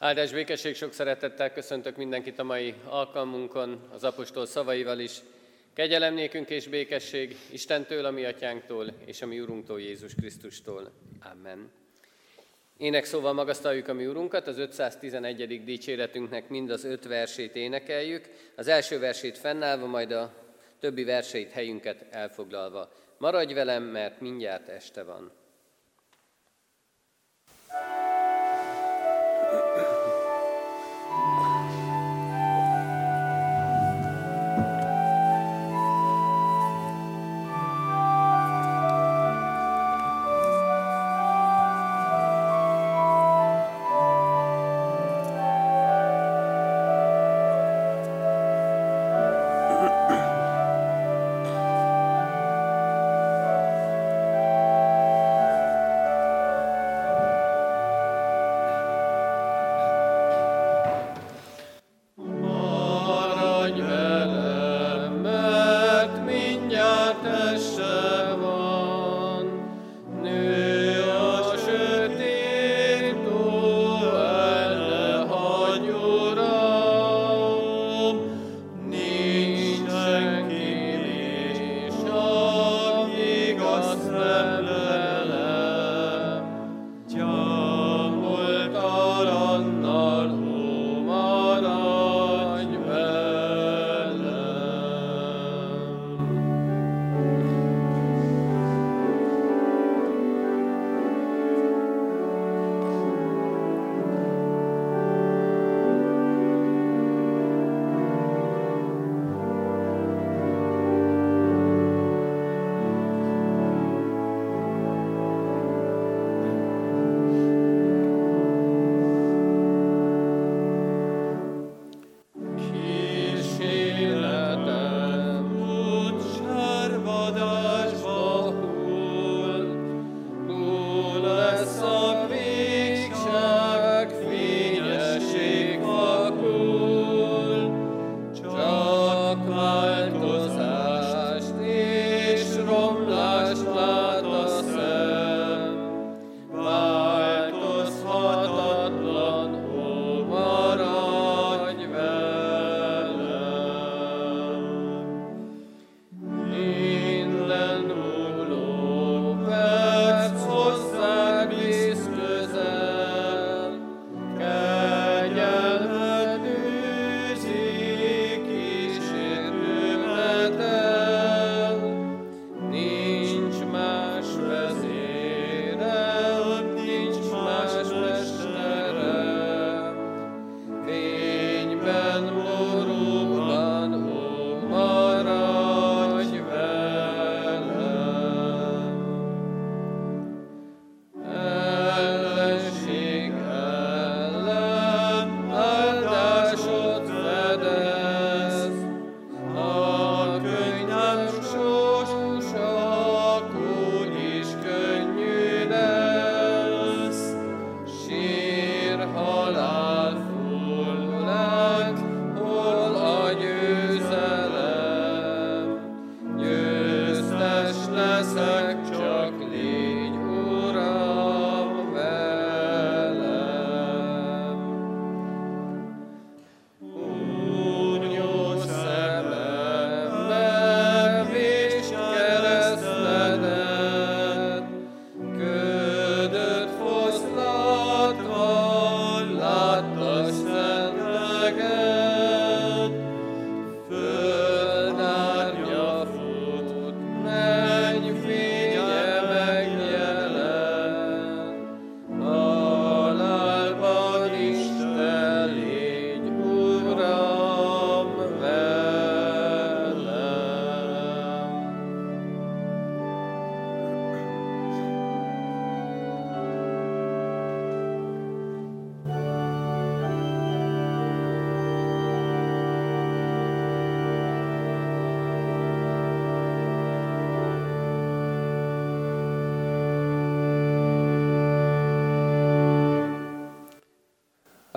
Áldás békesség, sok szeretettel köszöntök mindenkit a mai alkalmunkon, az apostol szavaival is. Kegyelem nékünk és békesség Istentől, a mi atyánktól, és a mi Urunktól, Jézus Krisztustól. Amen. Ének szóval magasztaljuk a mi Urunkat, az 511. dicséretünknek mind az öt versét énekeljük, az első versét fennállva, majd a többi verseit helyünket elfoglalva. Maradj velem, mert mindjárt este van.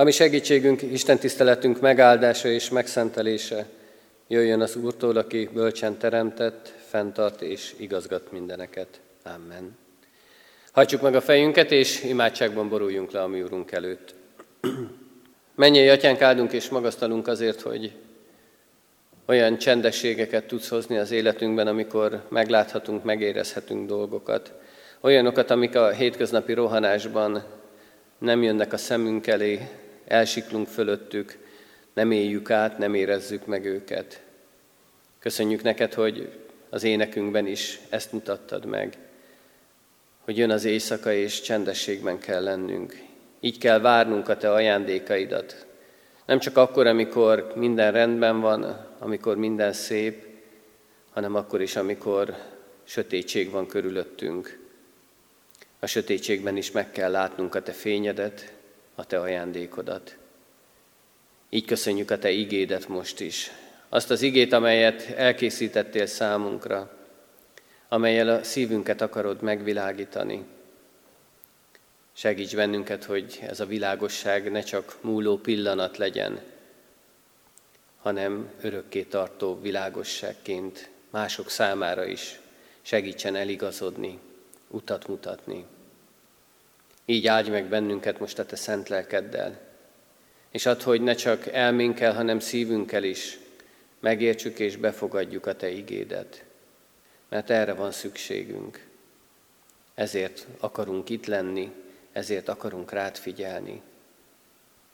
Ami segítségünk, Isten tiszteletünk megáldása és megszentelése jöjjön az Úrtól, aki bölcsen teremtett, fenntart és igazgat mindeneket. Amen. Hagyjuk meg a fejünket, és imádságban boruljunk le a mi Úrunk előtt. Mennyi atyánk áldunk és magasztalunk azért, hogy olyan csendességeket tudsz hozni az életünkben, amikor megláthatunk, megérezhetünk dolgokat. Olyanokat, amik a hétköznapi rohanásban nem jönnek a szemünk elé, elsiklunk fölöttük, nem éljük át, nem érezzük meg őket. Köszönjük neked, hogy az énekünkben is ezt mutattad meg, hogy jön az éjszaka és csendességben kell lennünk. Így kell várnunk a te ajándékaidat. Nem csak akkor, amikor minden rendben van, amikor minden szép, hanem akkor is, amikor sötétség van körülöttünk. A sötétségben is meg kell látnunk a te fényedet, a te ajándékodat. Így köszönjük a te igédet most is. Azt az igét, amelyet elkészítettél számunkra, amelyel a szívünket akarod megvilágítani. Segíts bennünket, hogy ez a világosság ne csak múló pillanat legyen, hanem örökké tartó világosságként mások számára is segítsen eligazodni, utat mutatni. Így áldj meg bennünket most a te szent lelkeddel, és add, hogy ne csak elménkkel, hanem szívünkkel is megértsük és befogadjuk a te igédet, mert erre van szükségünk. Ezért akarunk itt lenni, ezért akarunk rád figyelni.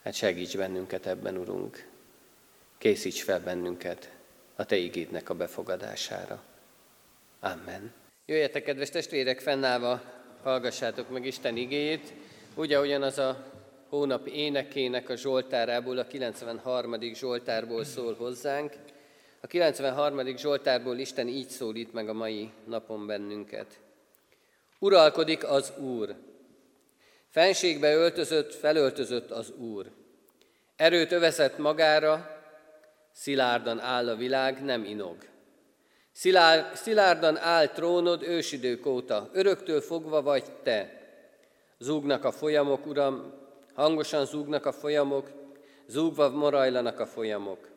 Hát segíts bennünket ebben, Urunk. Készíts fel bennünket a Te igédnek a befogadására. Amen. Jöjjetek, kedves testvérek, fennállva, hallgassátok meg Isten igéjét, úgy, ahogyan az a hónap énekének a Zsoltárából, a 93. Zsoltárból szól hozzánk. A 93. Zsoltárból Isten így szólít meg a mai napon bennünket. Uralkodik az Úr, Fenségbe öltözött, felöltözött az Úr. Erőt övezett magára, szilárdan áll a világ, nem inog. Szilár, szilárdan áll trónod ősidők óta, öröktől fogva vagy te. Zúgnak a folyamok, Uram, hangosan zúgnak a folyamok, zúgva morajlanak a folyamok.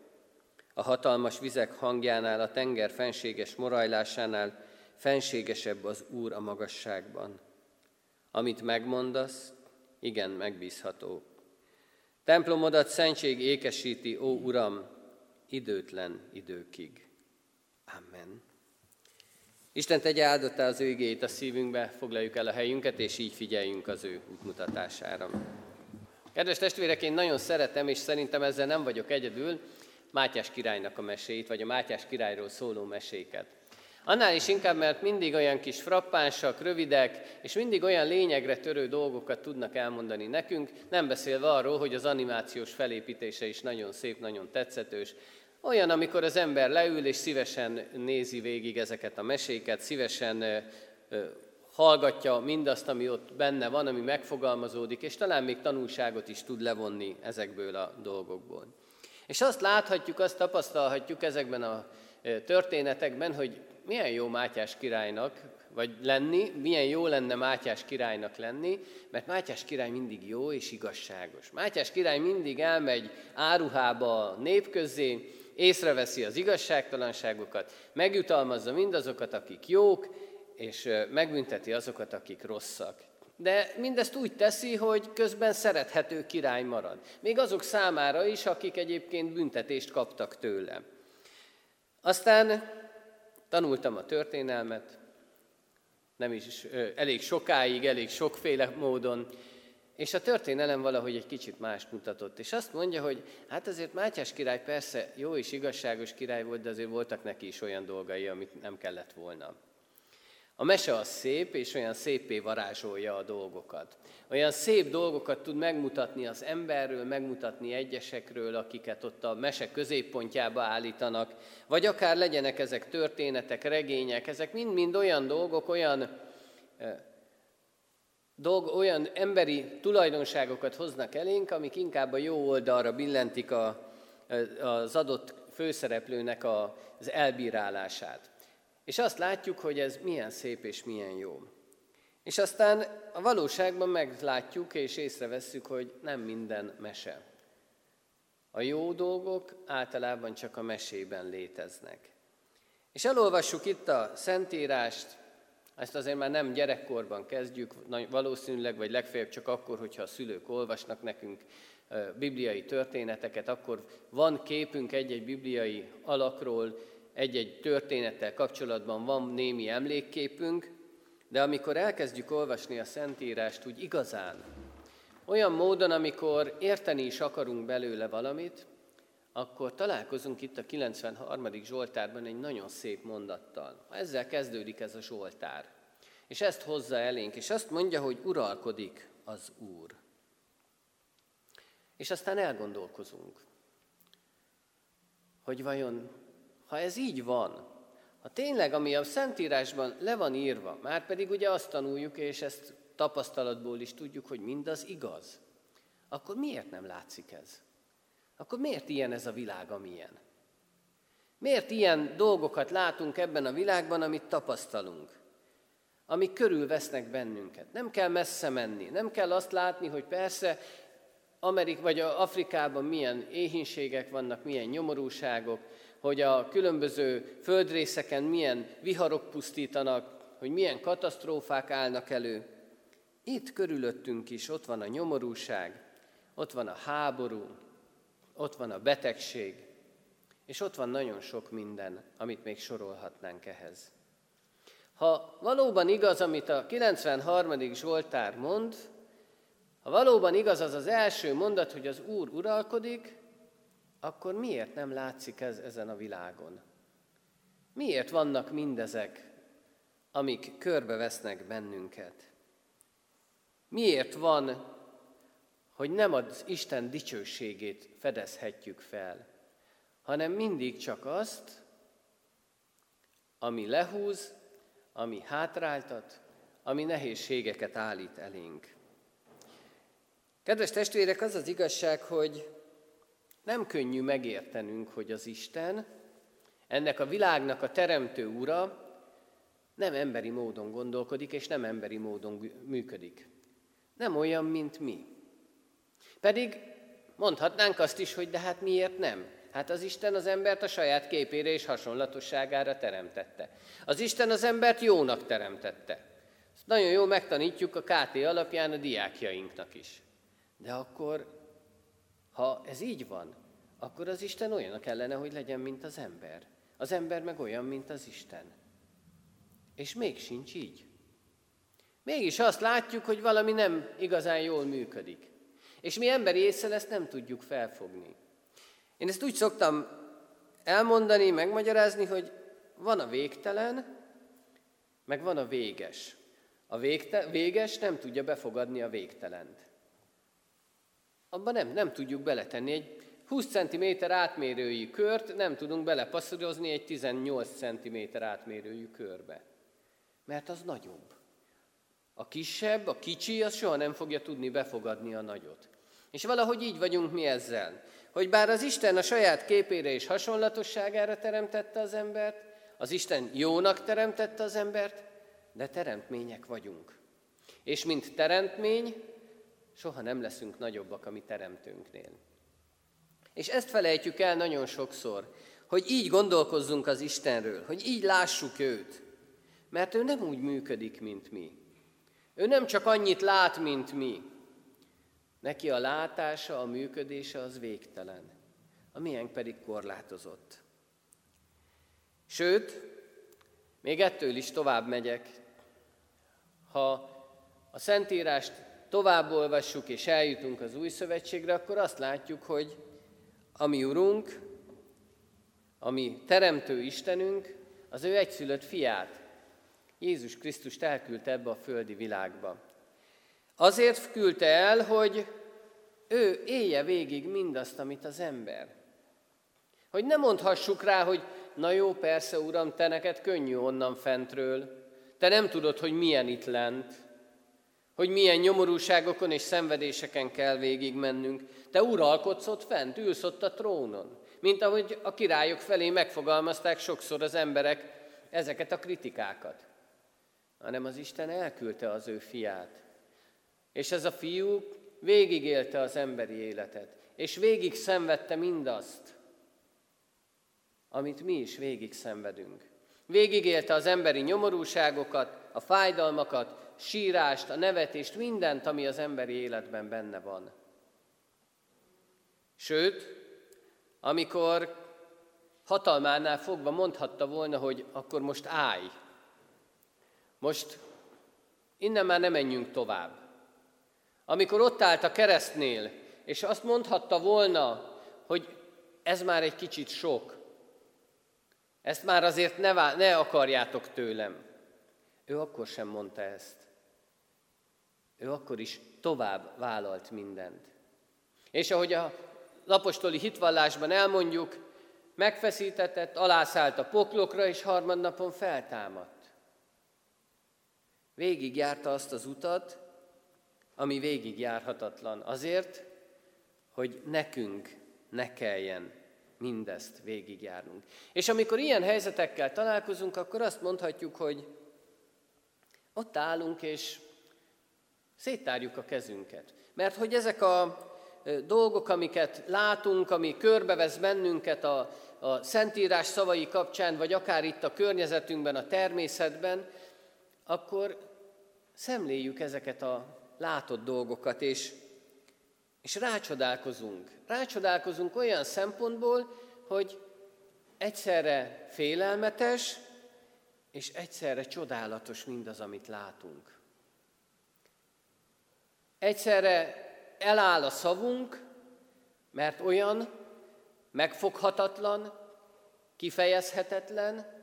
A hatalmas vizek hangjánál, a tenger fenséges morajlásánál fenségesebb az Úr a magasságban. Amit megmondasz, igen, megbízható. Templomodat szentség ékesíti, ó Uram, időtlen időkig. Amen. Isten tegye áldottá az ő igét a szívünkbe, foglaljuk el a helyünket, és így figyeljünk az ő útmutatására. Kedves testvérek, én nagyon szeretem, és szerintem ezzel nem vagyok egyedül, Mátyás királynak a meséit, vagy a Mátyás királyról szóló meséket. Annál is inkább, mert mindig olyan kis frappánsak, rövidek, és mindig olyan lényegre törő dolgokat tudnak elmondani nekünk, nem beszélve arról, hogy az animációs felépítése is nagyon szép, nagyon tetszetős. Olyan, amikor az ember leül és szívesen nézi végig ezeket a meséket, szívesen hallgatja mindazt, ami ott benne van, ami megfogalmazódik, és talán még tanulságot is tud levonni ezekből a dolgokból. És azt láthatjuk, azt tapasztalhatjuk ezekben a történetekben, hogy milyen jó Mátyás királynak, vagy lenni, milyen jó lenne Mátyás királynak lenni, mert Mátyás király mindig jó és igazságos. Mátyás király mindig elmegy áruhába a nép közé, észreveszi az igazságtalanságokat, megjutalmazza mindazokat, akik jók, és megbünteti azokat, akik rosszak. De mindezt úgy teszi, hogy közben szerethető király marad. Még azok számára is, akik egyébként büntetést kaptak tőle. Aztán Tanultam a történelmet, nem is elég sokáig, elég sokféle módon, és a történelem valahogy egy kicsit mást mutatott. És azt mondja, hogy hát azért Mátyás király persze jó és igazságos király volt, de azért voltak neki is olyan dolgai, amit nem kellett volna. A mese az szép, és olyan szépé varázsolja a dolgokat. Olyan szép dolgokat tud megmutatni az emberről, megmutatni egyesekről, akiket ott a mese középpontjába állítanak, vagy akár legyenek ezek történetek, regények, ezek mind-mind olyan dolgok, olyan, dolg, olyan emberi tulajdonságokat hoznak elénk, amik inkább a jó oldalra billentik a, az adott főszereplőnek az elbírálását. És azt látjuk, hogy ez milyen szép és milyen jó. És aztán a valóságban meglátjuk és észrevesszük, hogy nem minden mese. A jó dolgok általában csak a mesében léteznek. És elolvassuk itt a Szentírást, ezt azért már nem gyerekkorban kezdjük, valószínűleg, vagy legfeljebb csak akkor, hogyha a szülők olvasnak nekünk bibliai történeteket, akkor van képünk egy-egy bibliai alakról, egy-egy történettel kapcsolatban van némi emlékképünk, de amikor elkezdjük olvasni a Szentírást úgy igazán, olyan módon, amikor érteni is akarunk belőle valamit, akkor találkozunk itt a 93. Zsoltárban egy nagyon szép mondattal. Ezzel kezdődik ez a Zsoltár. És ezt hozza elénk, és azt mondja, hogy uralkodik az Úr. És aztán elgondolkozunk, hogy vajon, ha ez így van, ha tényleg, ami a Szentírásban le van írva, már pedig ugye azt tanuljuk, és ezt tapasztalatból is tudjuk, hogy mindaz igaz, akkor miért nem látszik ez? Akkor miért ilyen ez a világ, amilyen? Miért ilyen dolgokat látunk ebben a világban, amit tapasztalunk? Amik körülvesznek bennünket. Nem kell messze menni, nem kell azt látni, hogy persze Amerik vagy Afrikában milyen éhínségek vannak, milyen nyomorúságok, hogy a különböző földrészeken milyen viharok pusztítanak, hogy milyen katasztrófák állnak elő. Itt körülöttünk is ott van a nyomorúság, ott van a háború, ott van a betegség, és ott van nagyon sok minden, amit még sorolhatnánk ehhez. Ha valóban igaz, amit a 93. Zsoltár mond, ha valóban igaz az az első mondat, hogy az Úr uralkodik, akkor miért nem látszik ez ezen a világon? Miért vannak mindezek, amik körbevesznek bennünket? Miért van, hogy nem az Isten dicsőségét fedezhetjük fel, hanem mindig csak azt, ami lehúz, ami hátráltat, ami nehézségeket állít elénk. Kedves testvérek, az az igazság, hogy nem könnyű megértenünk, hogy az Isten, ennek a világnak a teremtő ura nem emberi módon gondolkodik, és nem emberi módon működik. Nem olyan, mint mi. Pedig mondhatnánk azt is, hogy de hát miért nem? Hát az Isten az embert a saját képére és hasonlatosságára teremtette. Az Isten az embert jónak teremtette. Ezt nagyon jól megtanítjuk a KT alapján a diákjainknak is. De akkor, ha ez így van, akkor az Isten olyan kellene, hogy legyen, mint az ember. Az ember meg olyan, mint az Isten. És még sincs így. Mégis azt látjuk, hogy valami nem igazán jól működik. És mi emberi észre ezt nem tudjuk felfogni. Én ezt úgy szoktam elmondani, megmagyarázni, hogy van a végtelen, meg van a véges. A végte, véges nem tudja befogadni a végtelent. Abban nem, nem tudjuk beletenni egy 20 cm átmérőjű kört, nem tudunk belepasszírozni egy 18 cm átmérőjű körbe. Mert az nagyobb. A kisebb, a kicsi, az soha nem fogja tudni befogadni a nagyot. És valahogy így vagyunk mi ezzel, hogy bár az Isten a saját képére és hasonlatosságára teremtette az embert, az Isten jónak teremtette az embert, de teremtmények vagyunk. És mint teremtmény, soha nem leszünk nagyobbak a mi teremtőnknél. És ezt felejtjük el nagyon sokszor, hogy így gondolkozzunk az Istenről, hogy így lássuk őt. Mert ő nem úgy működik, mint mi. Ő nem csak annyit lát, mint mi. Neki a látása, a működése az végtelen. A milyen pedig korlátozott. Sőt, még ettől is tovább megyek. Ha a Szentírást tovább olvassuk és eljutunk az új szövetségre, akkor azt látjuk, hogy a mi Urunk, a mi Teremtő Istenünk, az ő egyszülött fiát, Jézus Krisztust elküldte ebbe a földi világba. Azért küldte el, hogy ő élje végig mindazt, amit az ember. Hogy ne mondhassuk rá, hogy na jó, persze, Uram, te neked könnyű onnan fentről, te nem tudod, hogy milyen itt lent, hogy milyen nyomorúságokon és szenvedéseken kell végigmennünk. Te uralkodsz ott fent, ülsz ott a trónon. Mint ahogy a királyok felé megfogalmazták sokszor az emberek ezeket a kritikákat. Hanem az Isten elküldte az ő fiát. És ez a fiú végigélte az emberi életet, és végig szenvedte mindazt, amit mi is végig szenvedünk. Végigélte az emberi nyomorúságokat, a fájdalmakat, sírást, a nevetést, mindent, ami az emberi életben benne van. Sőt, amikor hatalmánál fogva mondhatta volna, hogy akkor most állj. Most innen már nem menjünk tovább. Amikor ott állt a keresztnél, és azt mondhatta volna, hogy ez már egy kicsit sok, ezt már azért ne, vá- ne akarjátok tőlem. Ő akkor sem mondta ezt. Ő akkor is tovább vállalt mindent. És ahogy a apostoli hitvallásban elmondjuk, megfeszítetett, alászállt a poklokra, és harmadnapon feltámadt. Végigjárta azt az utat, ami végigjárhatatlan. Azért, hogy nekünk ne kelljen mindezt végigjárnunk. És amikor ilyen helyzetekkel találkozunk, akkor azt mondhatjuk, hogy ott állunk, és széttárjuk a kezünket. Mert hogy ezek a dolgok, amiket látunk, ami körbevesz bennünket a, a Szentírás szavai kapcsán, vagy akár itt a környezetünkben, a természetben, akkor szemléljük ezeket a látott dolgokat, és, és rácsodálkozunk. Rácsodálkozunk olyan szempontból, hogy egyszerre félelmetes, és egyszerre csodálatos mindaz, amit látunk. Egyszerre eláll a szavunk, mert olyan megfoghatatlan, kifejezhetetlen,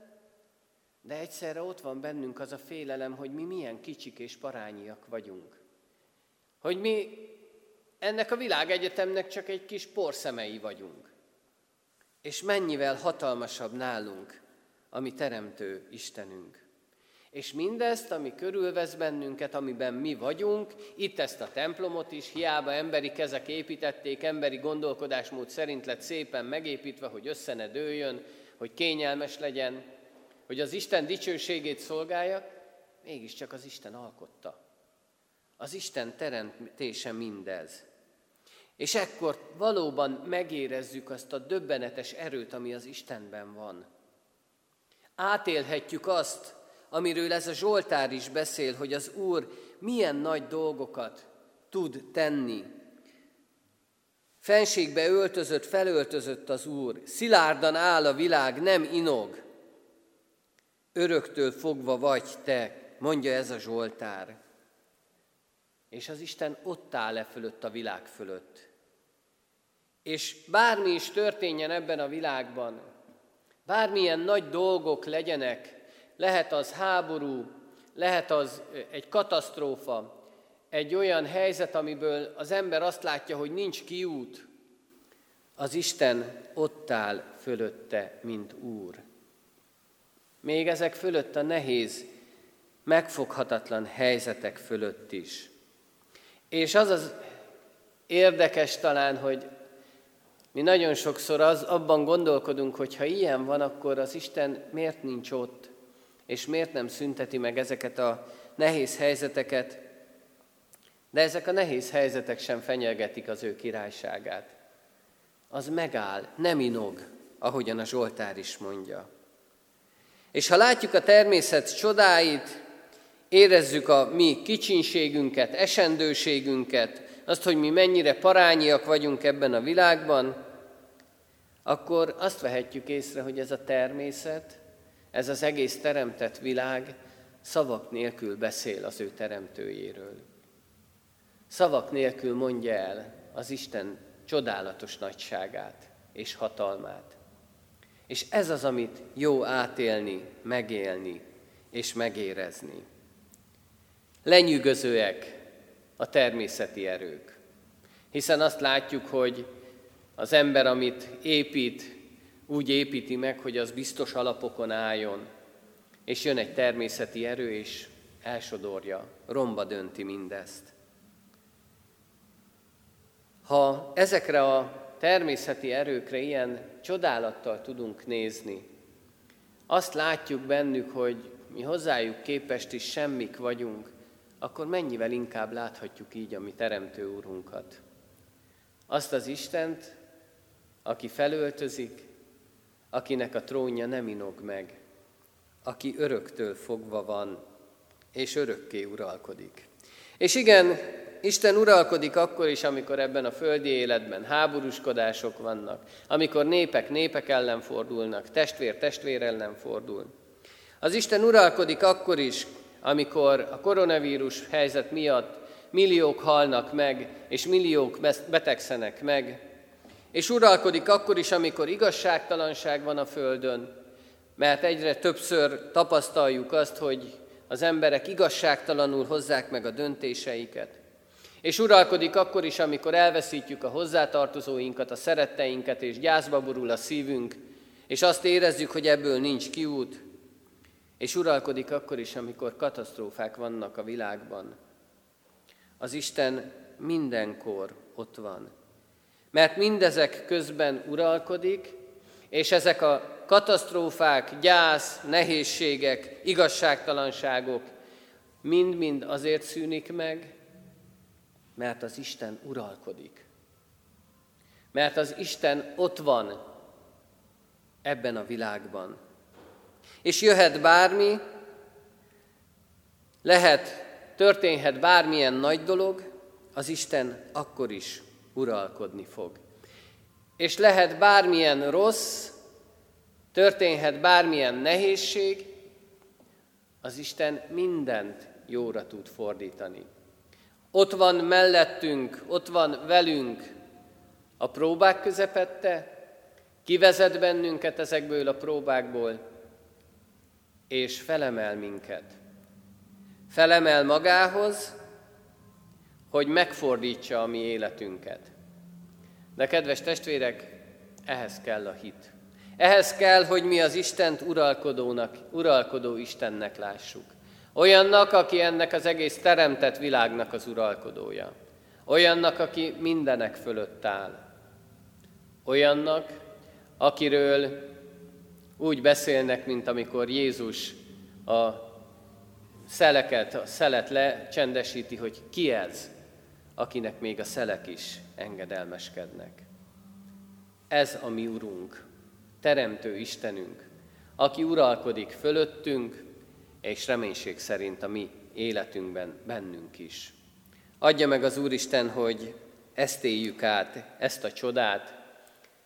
de egyszerre ott van bennünk az a félelem, hogy mi milyen kicsik és parányiak vagyunk. Hogy mi ennek a világegyetemnek csak egy kis porszemei vagyunk. És mennyivel hatalmasabb nálunk, ami teremtő Istenünk. És mindezt, ami körülvesz bennünket, amiben mi vagyunk, itt ezt a templomot is, hiába emberi kezek építették, emberi gondolkodásmód szerint lett szépen megépítve, hogy össze ne dőljön, hogy kényelmes legyen, hogy az Isten dicsőségét szolgálja, mégiscsak az Isten alkotta. Az Isten teremtése mindez. És ekkor valóban megérezzük azt a döbbenetes erőt, ami az Istenben van. Átélhetjük azt, amiről ez a Zsoltár is beszél, hogy az Úr milyen nagy dolgokat tud tenni. Fenségbe öltözött, felöltözött az Úr, szilárdan áll a világ, nem inog. Öröktől fogva vagy te, mondja ez a Zsoltár. És az Isten ott áll e fölött a világ fölött. És bármi is történjen ebben a világban, bármilyen nagy dolgok legyenek, lehet az háború, lehet az egy katasztrófa, egy olyan helyzet, amiből az ember azt látja, hogy nincs kiút, az Isten ott áll fölötte, mint Úr. Még ezek fölött a nehéz, megfoghatatlan helyzetek fölött is. És az az érdekes talán, hogy mi nagyon sokszor az, abban gondolkodunk, hogy ha ilyen van, akkor az Isten miért nincs ott? és miért nem szünteti meg ezeket a nehéz helyzeteket, de ezek a nehéz helyzetek sem fenyegetik az ő királyságát. Az megáll, nem inog, ahogyan a Zsoltár is mondja. És ha látjuk a természet csodáit, érezzük a mi kicsinségünket, esendőségünket, azt, hogy mi mennyire parányiak vagyunk ebben a világban, akkor azt vehetjük észre, hogy ez a természet, ez az egész teremtett világ szavak nélkül beszél az ő teremtőjéről. Szavak nélkül mondja el az Isten csodálatos nagyságát és hatalmát. És ez az, amit jó átélni, megélni és megérezni. Lenyűgözőek a természeti erők. Hiszen azt látjuk, hogy az ember, amit épít, úgy építi meg, hogy az biztos alapokon álljon, és jön egy természeti erő, és elsodorja, romba dönti mindezt. Ha ezekre a természeti erőkre ilyen csodálattal tudunk nézni, azt látjuk bennük, hogy mi hozzájuk képest is semmik vagyunk, akkor mennyivel inkább láthatjuk így a mi Teremtő Úrunkat. Azt az Istent, aki felöltözik, akinek a trónja nem inog meg, aki öröktől fogva van, és örökké uralkodik. És igen, Isten uralkodik akkor is, amikor ebben a földi életben háborúskodások vannak, amikor népek népek ellen fordulnak, testvér testvér ellen fordul. Az Isten uralkodik akkor is, amikor a koronavírus helyzet miatt milliók halnak meg, és milliók betegszenek meg, és uralkodik akkor is, amikor igazságtalanság van a Földön, mert egyre többször tapasztaljuk azt, hogy az emberek igazságtalanul hozzák meg a döntéseiket. És uralkodik akkor is, amikor elveszítjük a hozzátartozóinkat, a szeretteinket, és gyászba borul a szívünk, és azt érezzük, hogy ebből nincs kiút. És uralkodik akkor is, amikor katasztrófák vannak a világban. Az Isten mindenkor ott van. Mert mindezek közben uralkodik, és ezek a katasztrófák, gyász, nehézségek, igazságtalanságok mind-mind azért szűnik meg, mert az Isten uralkodik. Mert az Isten ott van ebben a világban. És jöhet bármi, lehet, történhet bármilyen nagy dolog, az Isten akkor is uralkodni fog. És lehet bármilyen rossz, történhet bármilyen nehézség, az Isten mindent jóra tud fordítani. Ott van mellettünk, ott van velünk a próbák közepette, kivezet bennünket ezekből a próbákból, és felemel minket. Felemel magához, hogy megfordítsa a mi életünket. De kedves testvérek, ehhez kell a hit. Ehhez kell, hogy mi az Istent uralkodónak, uralkodó Istennek lássuk. Olyannak, aki ennek az egész teremtett világnak az uralkodója. Olyannak, aki mindenek fölött áll. Olyannak, akiről úgy beszélnek, mint amikor Jézus a szeleket, a szelet lecsendesíti, hogy ki ez, akinek még a szelek is engedelmeskednek. Ez a mi Urunk, Teremtő Istenünk, aki uralkodik fölöttünk, és reménység szerint a mi életünkben, bennünk is. Adja meg az Úristen, hogy ezt éljük át, ezt a csodát,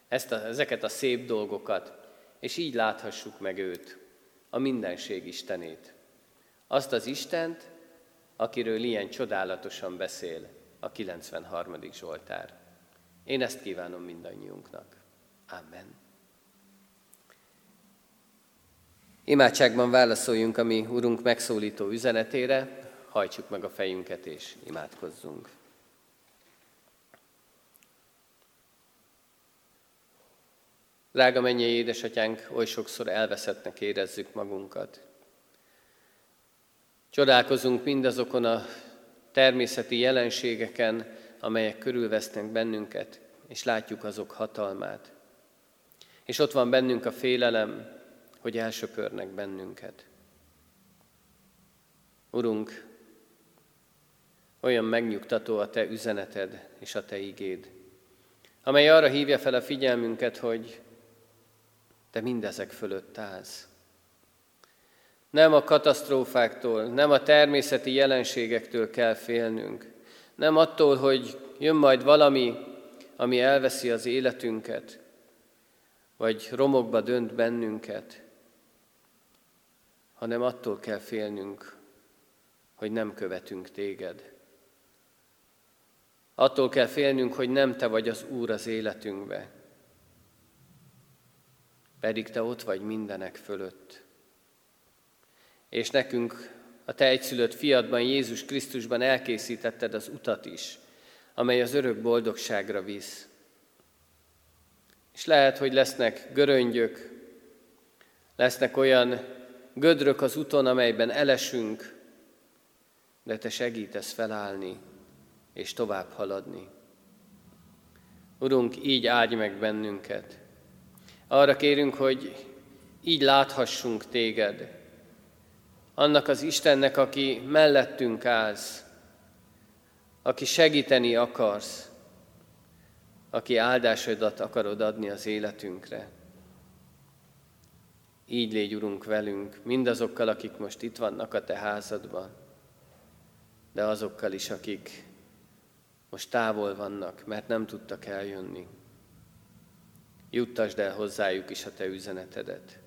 ezt a, ezeket a szép dolgokat, és így láthassuk meg őt, a mindenség Istenét. Azt az Istent, akiről ilyen csodálatosan beszél a 93. Zsoltár. Én ezt kívánom mindannyiunknak. Amen. Imádságban válaszoljunk a mi Urunk megszólító üzenetére, hajtsuk meg a fejünket és imádkozzunk. Drága mennyei édesatyánk, oly sokszor elveszettnek érezzük magunkat. Csodálkozunk mindazokon a természeti jelenségeken, amelyek körülvesznek bennünket, és látjuk azok hatalmát. És ott van bennünk a félelem, hogy elsöpörnek bennünket. Urunk, olyan megnyugtató a Te üzeneted és a Te igéd, amely arra hívja fel a figyelmünket, hogy Te mindezek fölött állsz. Nem a katasztrófáktól, nem a természeti jelenségektől kell félnünk, nem attól, hogy jön majd valami, ami elveszi az életünket, vagy romokba dönt bennünket, hanem attól kell félnünk, hogy nem követünk téged. Attól kell félnünk, hogy nem te vagy az Úr az életünkbe, pedig te ott vagy mindenek fölött. És nekünk a te egyszülött fiadban, Jézus Krisztusban elkészítetted az utat is, amely az örök boldogságra visz. És lehet, hogy lesznek göröngyök, lesznek olyan gödrök az úton, amelyben elesünk, de Te segítesz felállni és tovább haladni. Urunk, így áldj meg bennünket. Arra kérünk, hogy így láthassunk Téged. Annak az Istennek, aki mellettünk állsz, aki segíteni akarsz, aki áldásodat akarod adni az életünkre. Így légy, Urunk, velünk, mindazokkal, akik most itt vannak a Te házadban, de azokkal is, akik most távol vannak, mert nem tudtak eljönni. Juttasd el hozzájuk is a Te üzenetedet,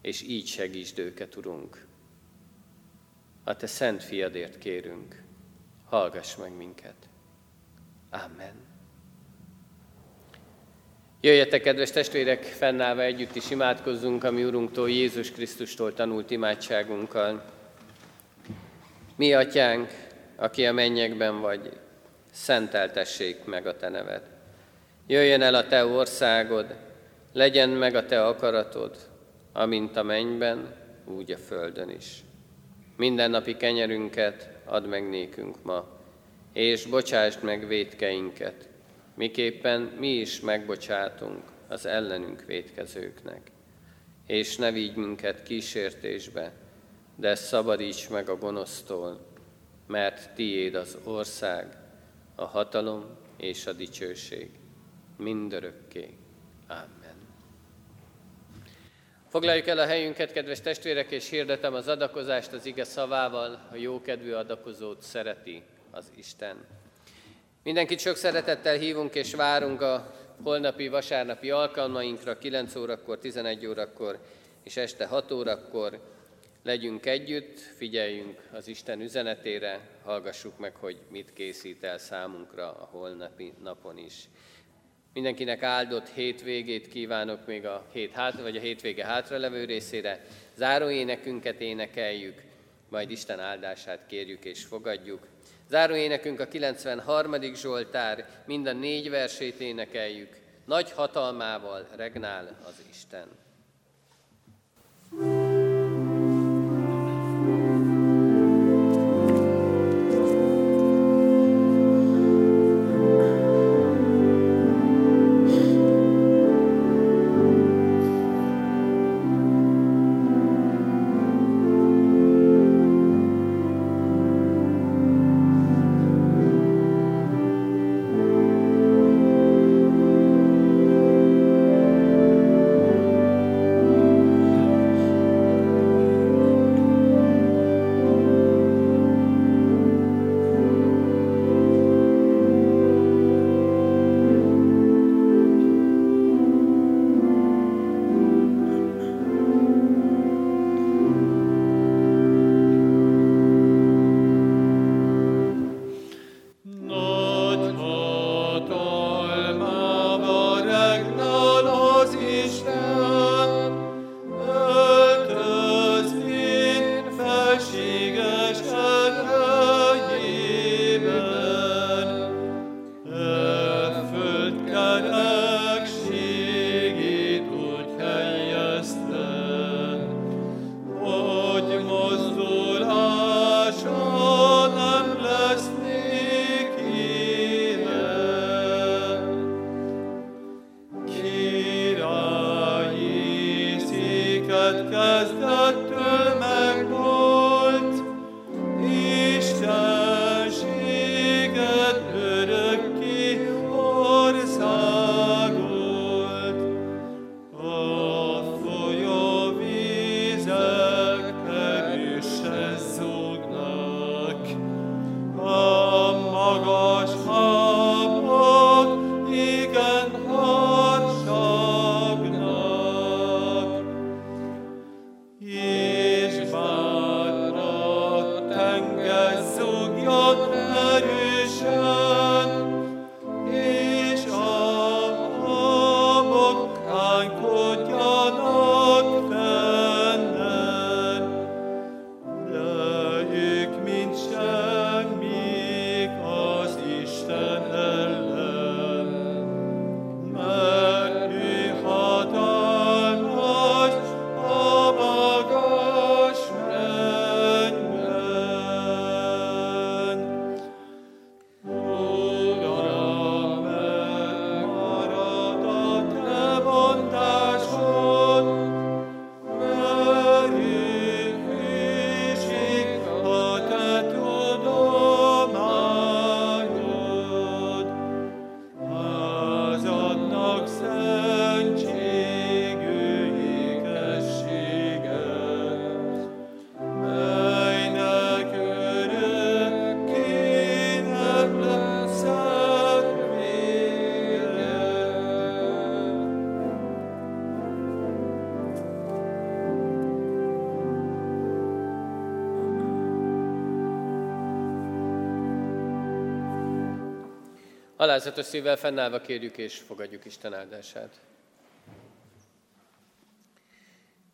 és így segítsd őket, Urunk. A Te szent fiadért kérünk, hallgass meg minket. Amen. Jöjjetek, kedves testvérek, fennállva együtt is imádkozzunk a mi Urunktól, Jézus Krisztustól tanult imádságunkkal. Mi, Atyánk, aki a mennyekben vagy, szenteltessék meg a Te neved. Jöjjön el a Te országod, legyen meg a Te akaratod, amint a mennyben, úgy a földön is. Minden napi kenyerünket add meg nékünk ma, és bocsásd meg védkeinket, miképpen mi is megbocsátunk az ellenünk védkezőknek. És ne vigy minket kísértésbe, de szabadíts meg a gonosztól, mert tiéd az ország, a hatalom és a dicsőség mindörökké. Amen. Foglaljuk el a helyünket, kedves testvérek, és hirdetem az adakozást az ige szavával, a jókedvű adakozót szereti az Isten. Mindenkit sok szeretettel hívunk és várunk a holnapi vasárnapi alkalmainkra 9 órakor, 11 órakor és este 6 órakor. Legyünk együtt, figyeljünk az Isten üzenetére, hallgassuk meg, hogy mit készít el számunkra a holnapi napon is. Mindenkinek áldott hétvégét kívánok még a hét hát, vagy a hétvége hátralevő részére. Záró énekünket énekeljük, majd Isten áldását kérjük és fogadjuk. Záró énekünk a 93. Zsoltár, minden négy versét énekeljük. Nagy hatalmával regnál az Isten. thank you Alázatos szívvel fennállva kérjük és fogadjuk Isten áldását.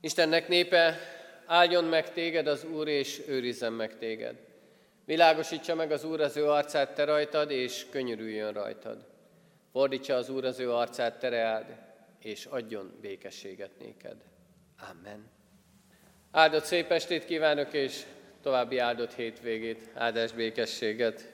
Istennek népe, áldjon meg téged az Úr, és őrizzen meg téged. Világosítsa meg az Úr az ő arcát te rajtad, és könyörüljön rajtad. Fordítsa az Úr az ő arcát tereád, és adjon békességet néked. Amen. Áldott szép estét kívánok, és további áldott hétvégét, áldás békességet.